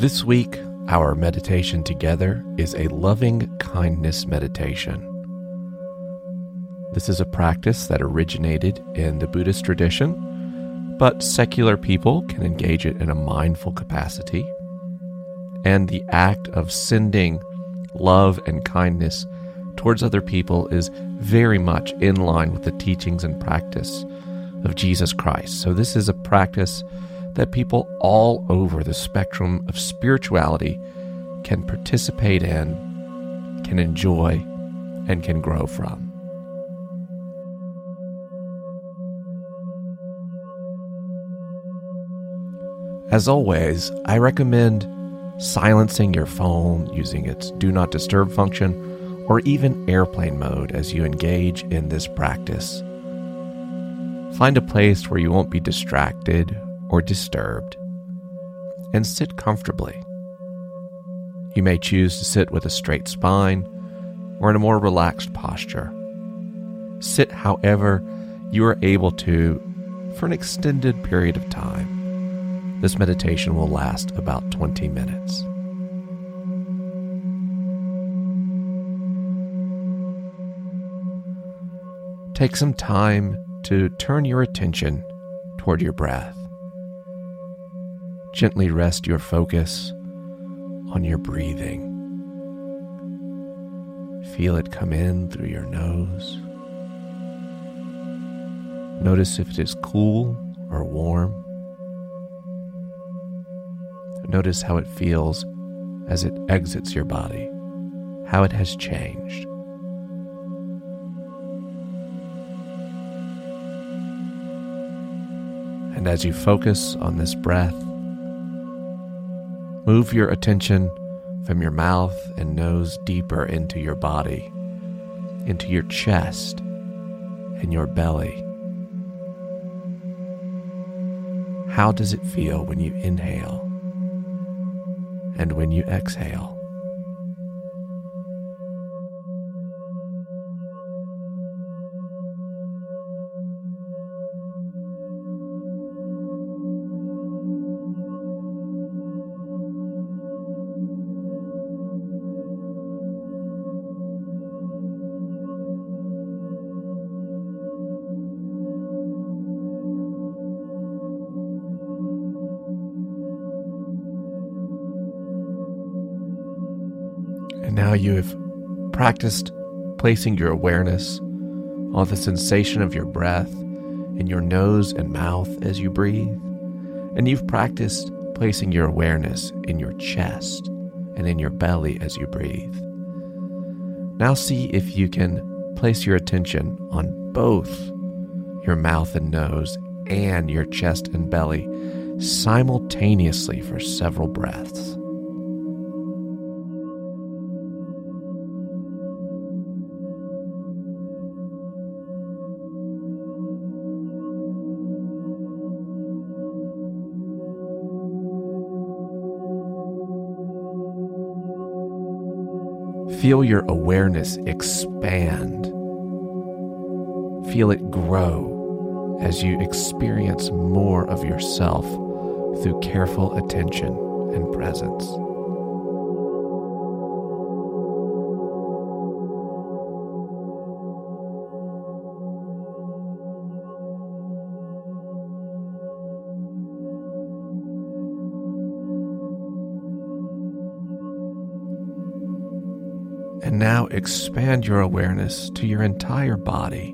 This week, our meditation together is a loving kindness meditation. This is a practice that originated in the Buddhist tradition, but secular people can engage it in a mindful capacity. And the act of sending love and kindness towards other people is very much in line with the teachings and practice of Jesus Christ. So, this is a practice that people all over the spectrum of spirituality can participate in, can enjoy, and can grow from. As always, I recommend silencing your phone using its do not disturb function or even airplane mode as you engage in this practice. Find a place where you won't be distracted or disturbed, and sit comfortably. You may choose to sit with a straight spine or in a more relaxed posture. Sit however you are able to for an extended period of time. This meditation will last about 20 minutes. Take some time to turn your attention toward your breath. Gently rest your focus on your breathing. Feel it come in through your nose. Notice if it is cool or warm. Notice how it feels as it exits your body, how it has changed. And as you focus on this breath, move your attention from your mouth and nose deeper into your body, into your chest and your belly. How does it feel when you inhale and when you exhale? Now you have practiced placing your awareness on the sensation of your breath in your nose and mouth as you breathe. And you've practiced placing your awareness in your chest and in your belly as you breathe. Now see if you can place your attention on both your mouth and nose and your chest and belly simultaneously for several breaths. Feel your awareness expand. Feel it grow as you experience more of yourself through careful attention and presence. And now expand your awareness to your entire body,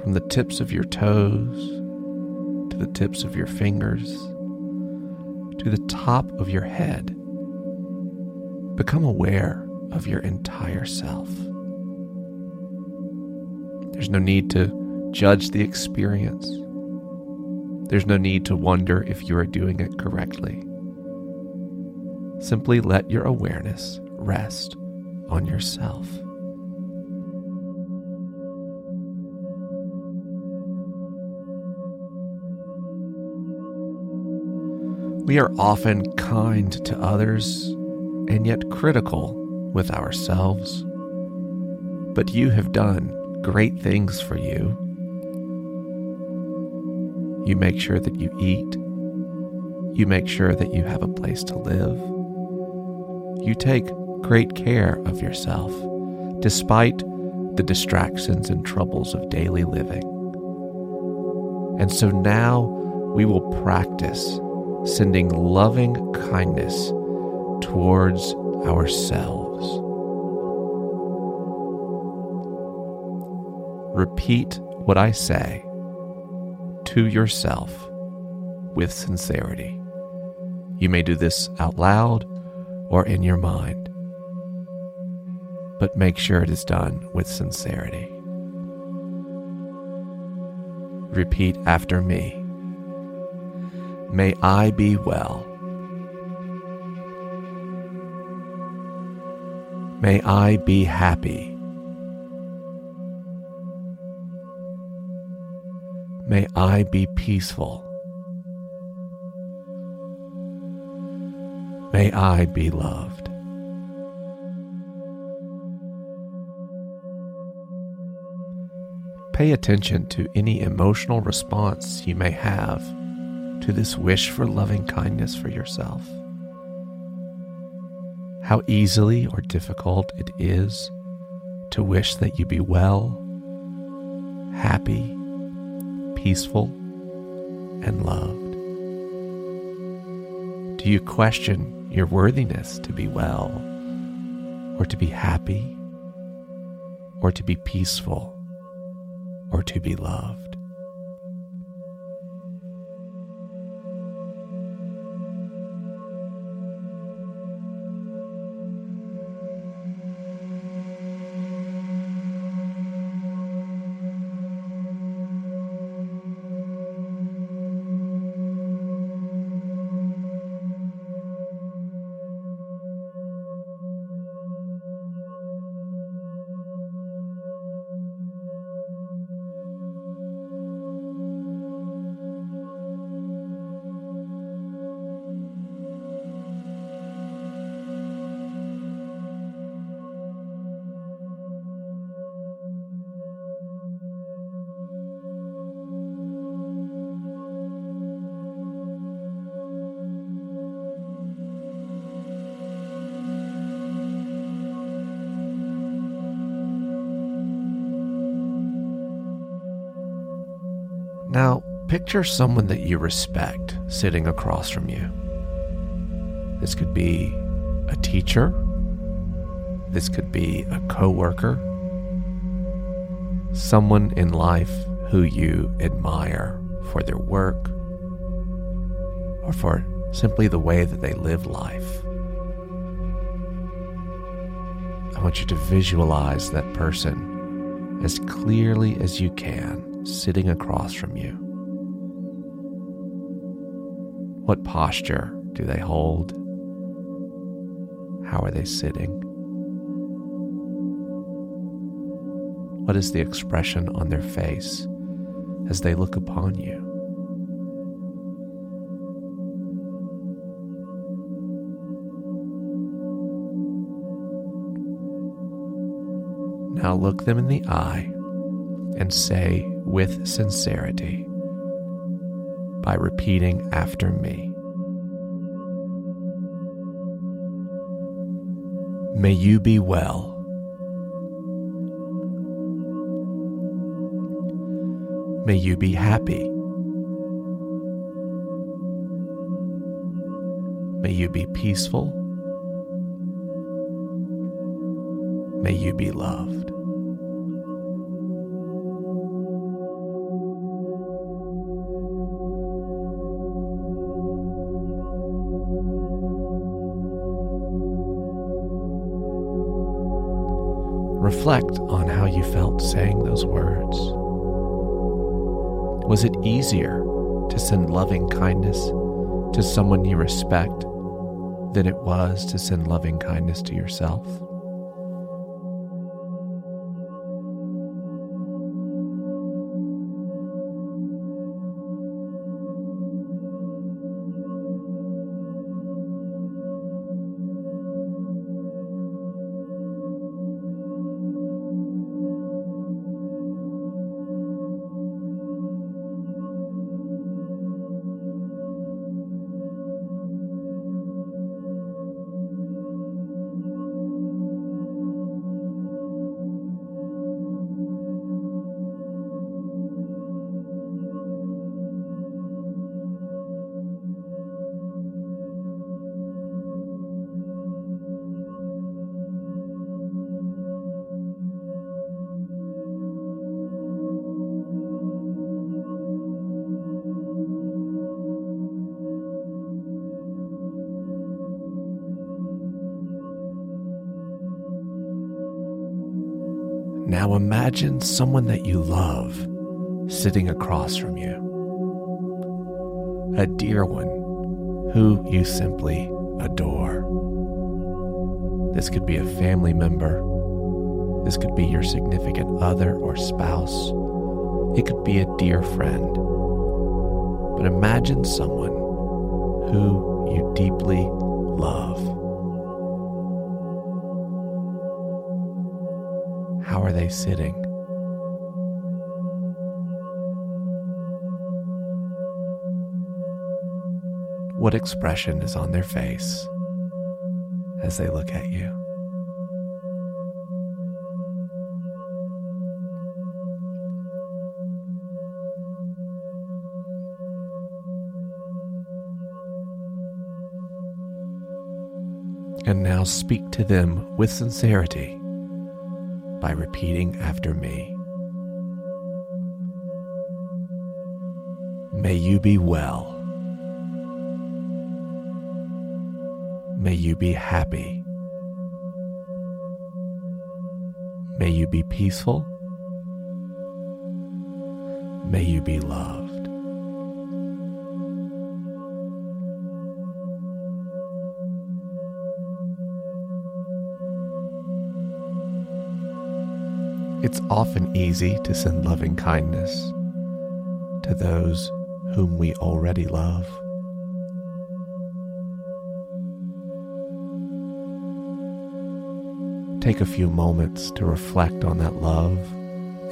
from the tips of your toes to the tips of your fingers to the top of your head. Become aware of your entire self. There's no need to judge the experience. There's no need to wonder if you are doing it correctly. Simply let your awareness rest on yourself. We are often kind to others and yet critical with ourselves. But you have done great things for you. You make sure that you eat, You make sure that you have a place to live. You take great care of yourself, despite the distractions and troubles of daily living. And so now we will practice sending loving kindness towards ourselves. Repeat what I say to yourself with sincerity. You may do this out loud or in your mind, but make sure it is done with sincerity. Repeat after me. May I be well. May I be happy. May I be peaceful. May I be loved. Pay attention to any emotional response you may have to this wish for loving kindness for yourself. How easily or difficult it is to wish that you be well, happy, peaceful, and loved. Do you question your worthiness to be well, or to be happy, or to be peaceful, or to be loved? Now, picture someone that you respect sitting across from you. This could be a teacher. This could be a coworker. Someone in life who you admire for their work or for simply the way that they live life. I want you to visualize that person as clearly as you can sitting across from you? What posture do they hold? How are they sitting? What is the expression on their face as they look upon you? Now look them in the eye and say with sincerity by repeating after me. May you be well. May you be happy. May you be peaceful. May you be loved. Reflect on how you felt saying those words. Was it easier to send loving kindness to someone you respect than it was to send loving kindness to yourself? Now imagine someone that you love sitting across from you. A dear one who you simply adore. This could be a family member. This could be your significant other or spouse. It could be a dear friend. But imagine someone who you deeply love. How are they sitting? What expression is on their face as they look at you? And now speak to them with sincerity by repeating after me. May you be well. May you be happy. May you be peaceful. May you be loved. It's often easy to send loving kindness to those whom we already love. Take a few moments to reflect on that love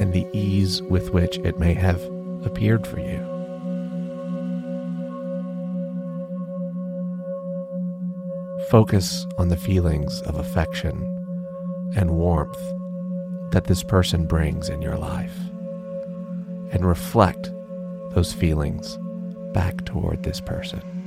and the ease with which it may have appeared for you. Focus on the feelings of affection and warmth that this person brings in your life and reflect those feelings back toward this person.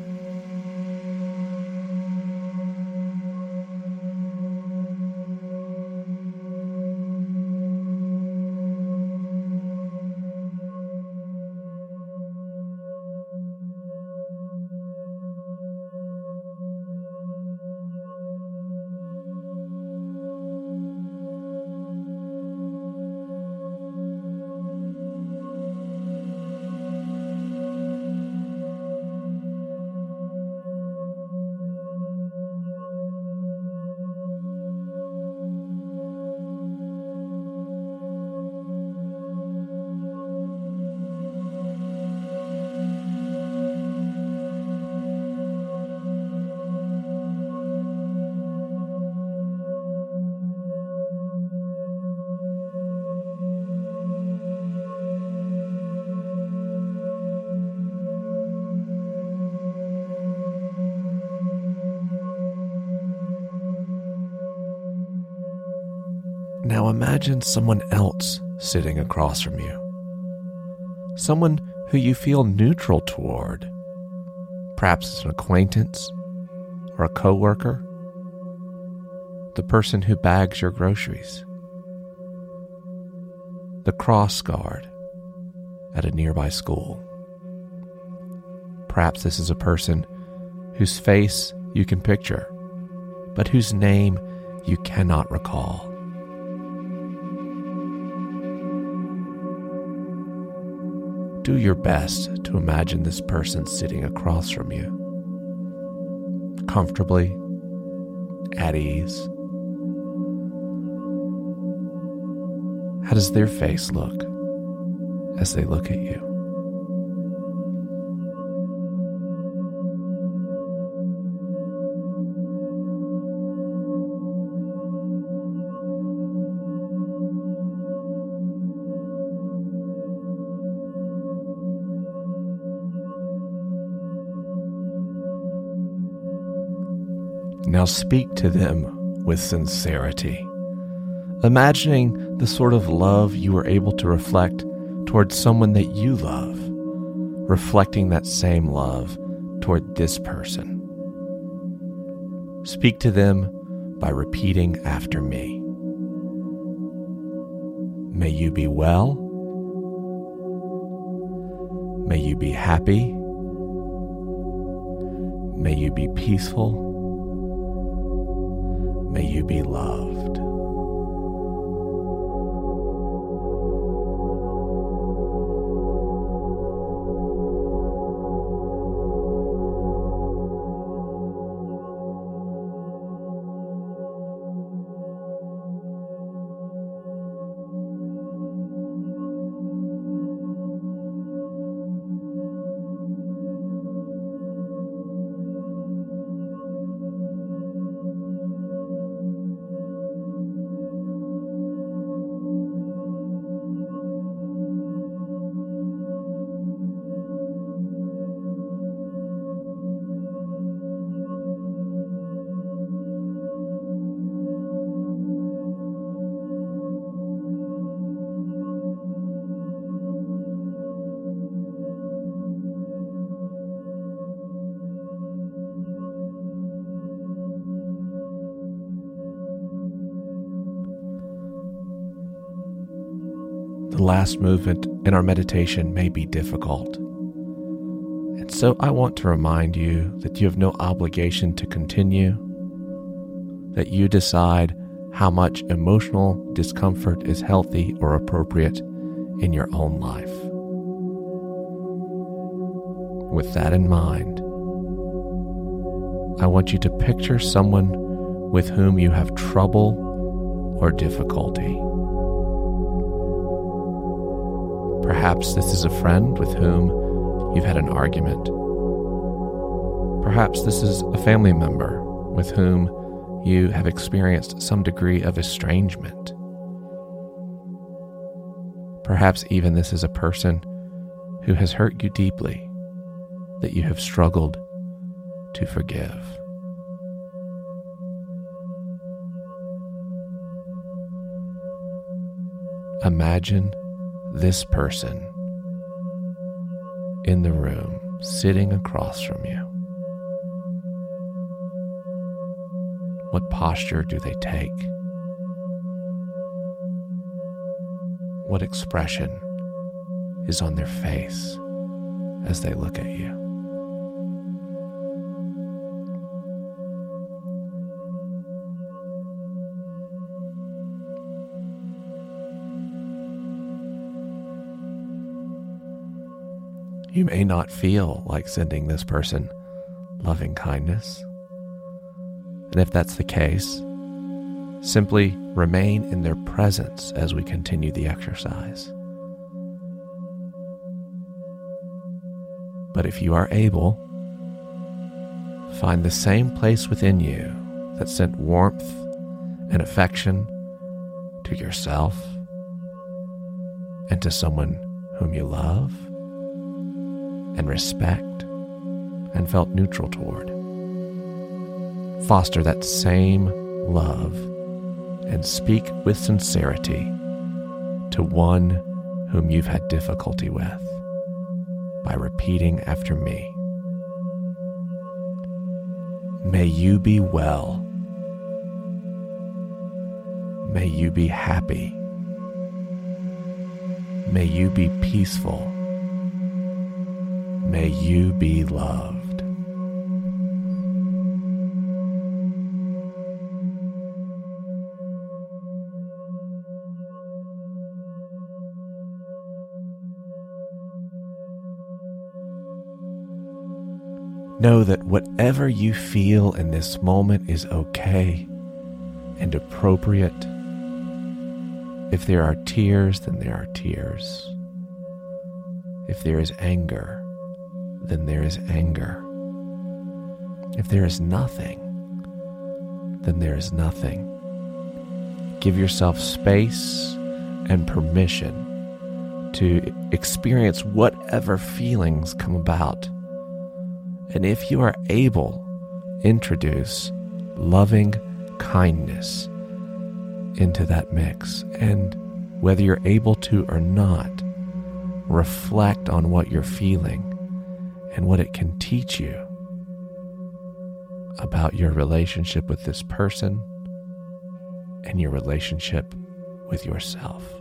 Now imagine someone else sitting across from you. Someone who you feel neutral toward. Perhaps it's an acquaintance or a coworker. The person who bags your groceries. The cross guard at a nearby school. Perhaps this is a person whose face you can picture, but whose name you cannot recall. Do your best to imagine this person sitting across from you, comfortably, at ease. How does their face look as they look at you? Now speak to them with sincerity, imagining the sort of love you were able to reflect towards someone that you love, reflecting that same love toward this person. Speak to them by repeating after me. May you be well. May you be happy. May you be peaceful. May you be loved. The last movement in our meditation may be difficult. And so I want to remind you that you have no obligation to continue, that you decide how much emotional discomfort is healthy or appropriate in your own life. With that in mind, I want you to picture someone with whom you have trouble or difficulty. Perhaps this is a friend with whom you've had an argument. Perhaps this is a family member with whom you have experienced some degree of estrangement. Perhaps even this is a person who has hurt you deeply that you have struggled to forgive. Imagine this person in the room sitting across from you. What posture do they take? What expression is on their face as they look at you? May not feel like sending this person loving kindness. And if that's the case, simply remain in their presence as we continue the exercise. But if you are able, find the same place within you that sent warmth and affection to yourself and to someone whom you love and respect and felt neutral toward. Foster that same love and speak with sincerity to one whom you've had difficulty with by repeating after me. May you be well. May you be happy. May you be peaceful. May you be loved. Know that whatever you feel in this moment is okay and appropriate. If there are tears, then there are tears. If there is anger, then there is anger. If there is nothing, then there is nothing. Give yourself space and permission to experience whatever feelings come about. And if you are able, introduce loving kindness into that mix. And whether you're able to or not, reflect on what you're feeling and what it can teach you about your relationship with this person and your relationship with yourself.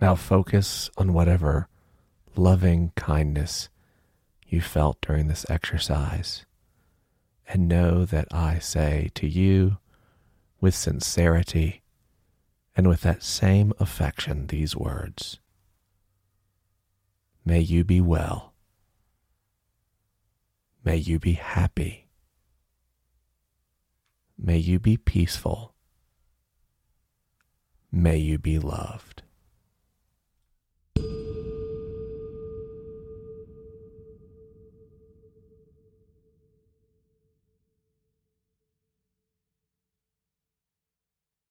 Now focus on whatever loving kindness you felt during this exercise, and know that I say to you with sincerity and with that same affection these words May you be well. May you be happy. May you be peaceful. May you be loved.